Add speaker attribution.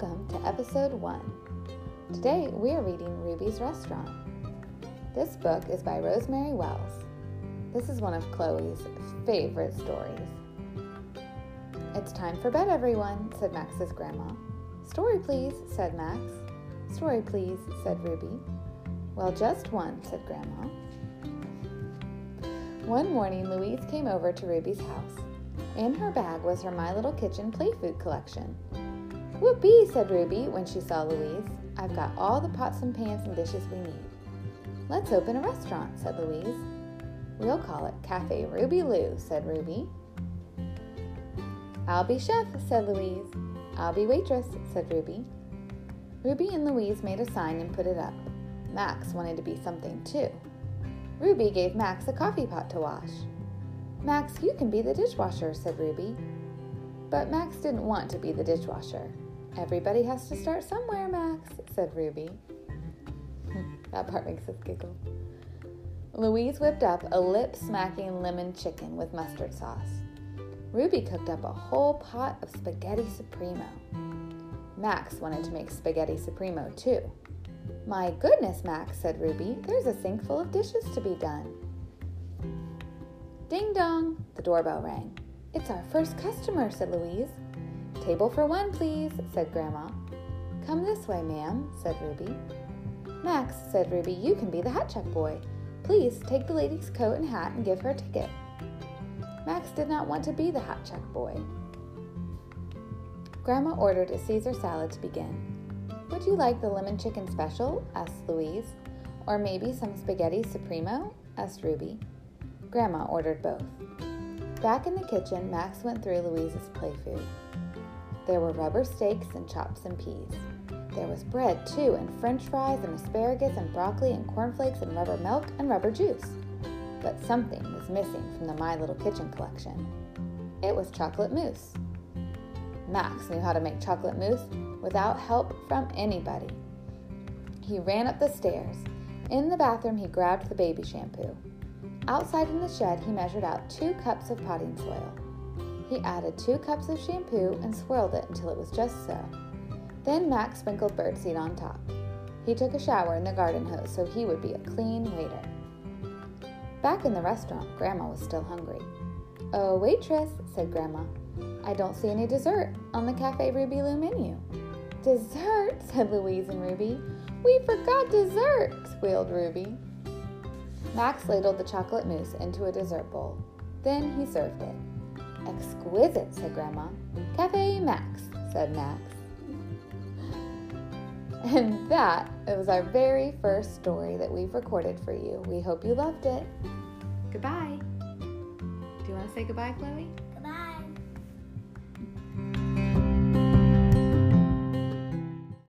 Speaker 1: Welcome to episode one. Today we are reading Ruby's Restaurant. This book is by Rosemary Wells. This is one of Chloe's favorite stories. It's time for bed, everyone, said Max's grandma. Story, please, said Max. Story, please, said Ruby. Well, just one, said Grandma. One morning, Louise came over to Ruby's house. In her bag was her My Little Kitchen play food collection. Whoopee, said Ruby when she saw Louise. I've got all the pots and pans and dishes we need. Let's open a restaurant, said Louise. We'll call it Cafe Ruby Lou, said Ruby. I'll be chef, said Louise. I'll be waitress, said Ruby. Ruby and Louise made a sign and put it up. Max wanted to be something too. Ruby gave Max a coffee pot to wash. Max, you can be the dishwasher, said Ruby. But Max didn't want to be the dishwasher. Everybody has to start somewhere, Max, said Ruby. that part makes us giggle. Louise whipped up a lip smacking lemon chicken with mustard sauce. Ruby cooked up a whole pot of spaghetti supremo. Max wanted to make spaghetti supremo too. My goodness, Max, said Ruby, there's a sink full of dishes to be done. Ding dong, the doorbell rang. It's our first customer, said Louise. Table for one, please, said Grandma. Come this way, ma'am, said Ruby. Max, said Ruby, you can be the hat check boy. Please take the lady's coat and hat and give her a ticket. Max did not want to be the hat check boy. Grandma ordered a Caesar salad to begin. Would you like the lemon chicken special? asked Louise. Or maybe some spaghetti supremo? asked Ruby. Grandma ordered both. Back in the kitchen, Max went through Louise's play food. There were rubber steaks and chops and peas. There was bread, too, and french fries and asparagus and broccoli and cornflakes and rubber milk and rubber juice. But something was missing from the My Little Kitchen collection. It was chocolate mousse. Max knew how to make chocolate mousse without help from anybody. He ran up the stairs. In the bathroom, he grabbed the baby shampoo. Outside in the shed, he measured out two cups of potting soil. He added two cups of shampoo and swirled it until it was just so. Then Max sprinkled birdseed on top. He took a shower in the garden hose so he would be a clean waiter. Back in the restaurant, Grandma was still hungry. Oh, waitress, said Grandma, I don't see any dessert on the Cafe Ruby Lou menu. Dessert, said Louise and Ruby. We forgot dessert, squealed Ruby. Max ladled the chocolate mousse into a dessert bowl. Then he served it. Exquisite, said Grandma. Cafe Max, said Max. And that was our very first story that we've recorded for you. We hope you loved it. Goodbye. Do you want to say goodbye, Chloe?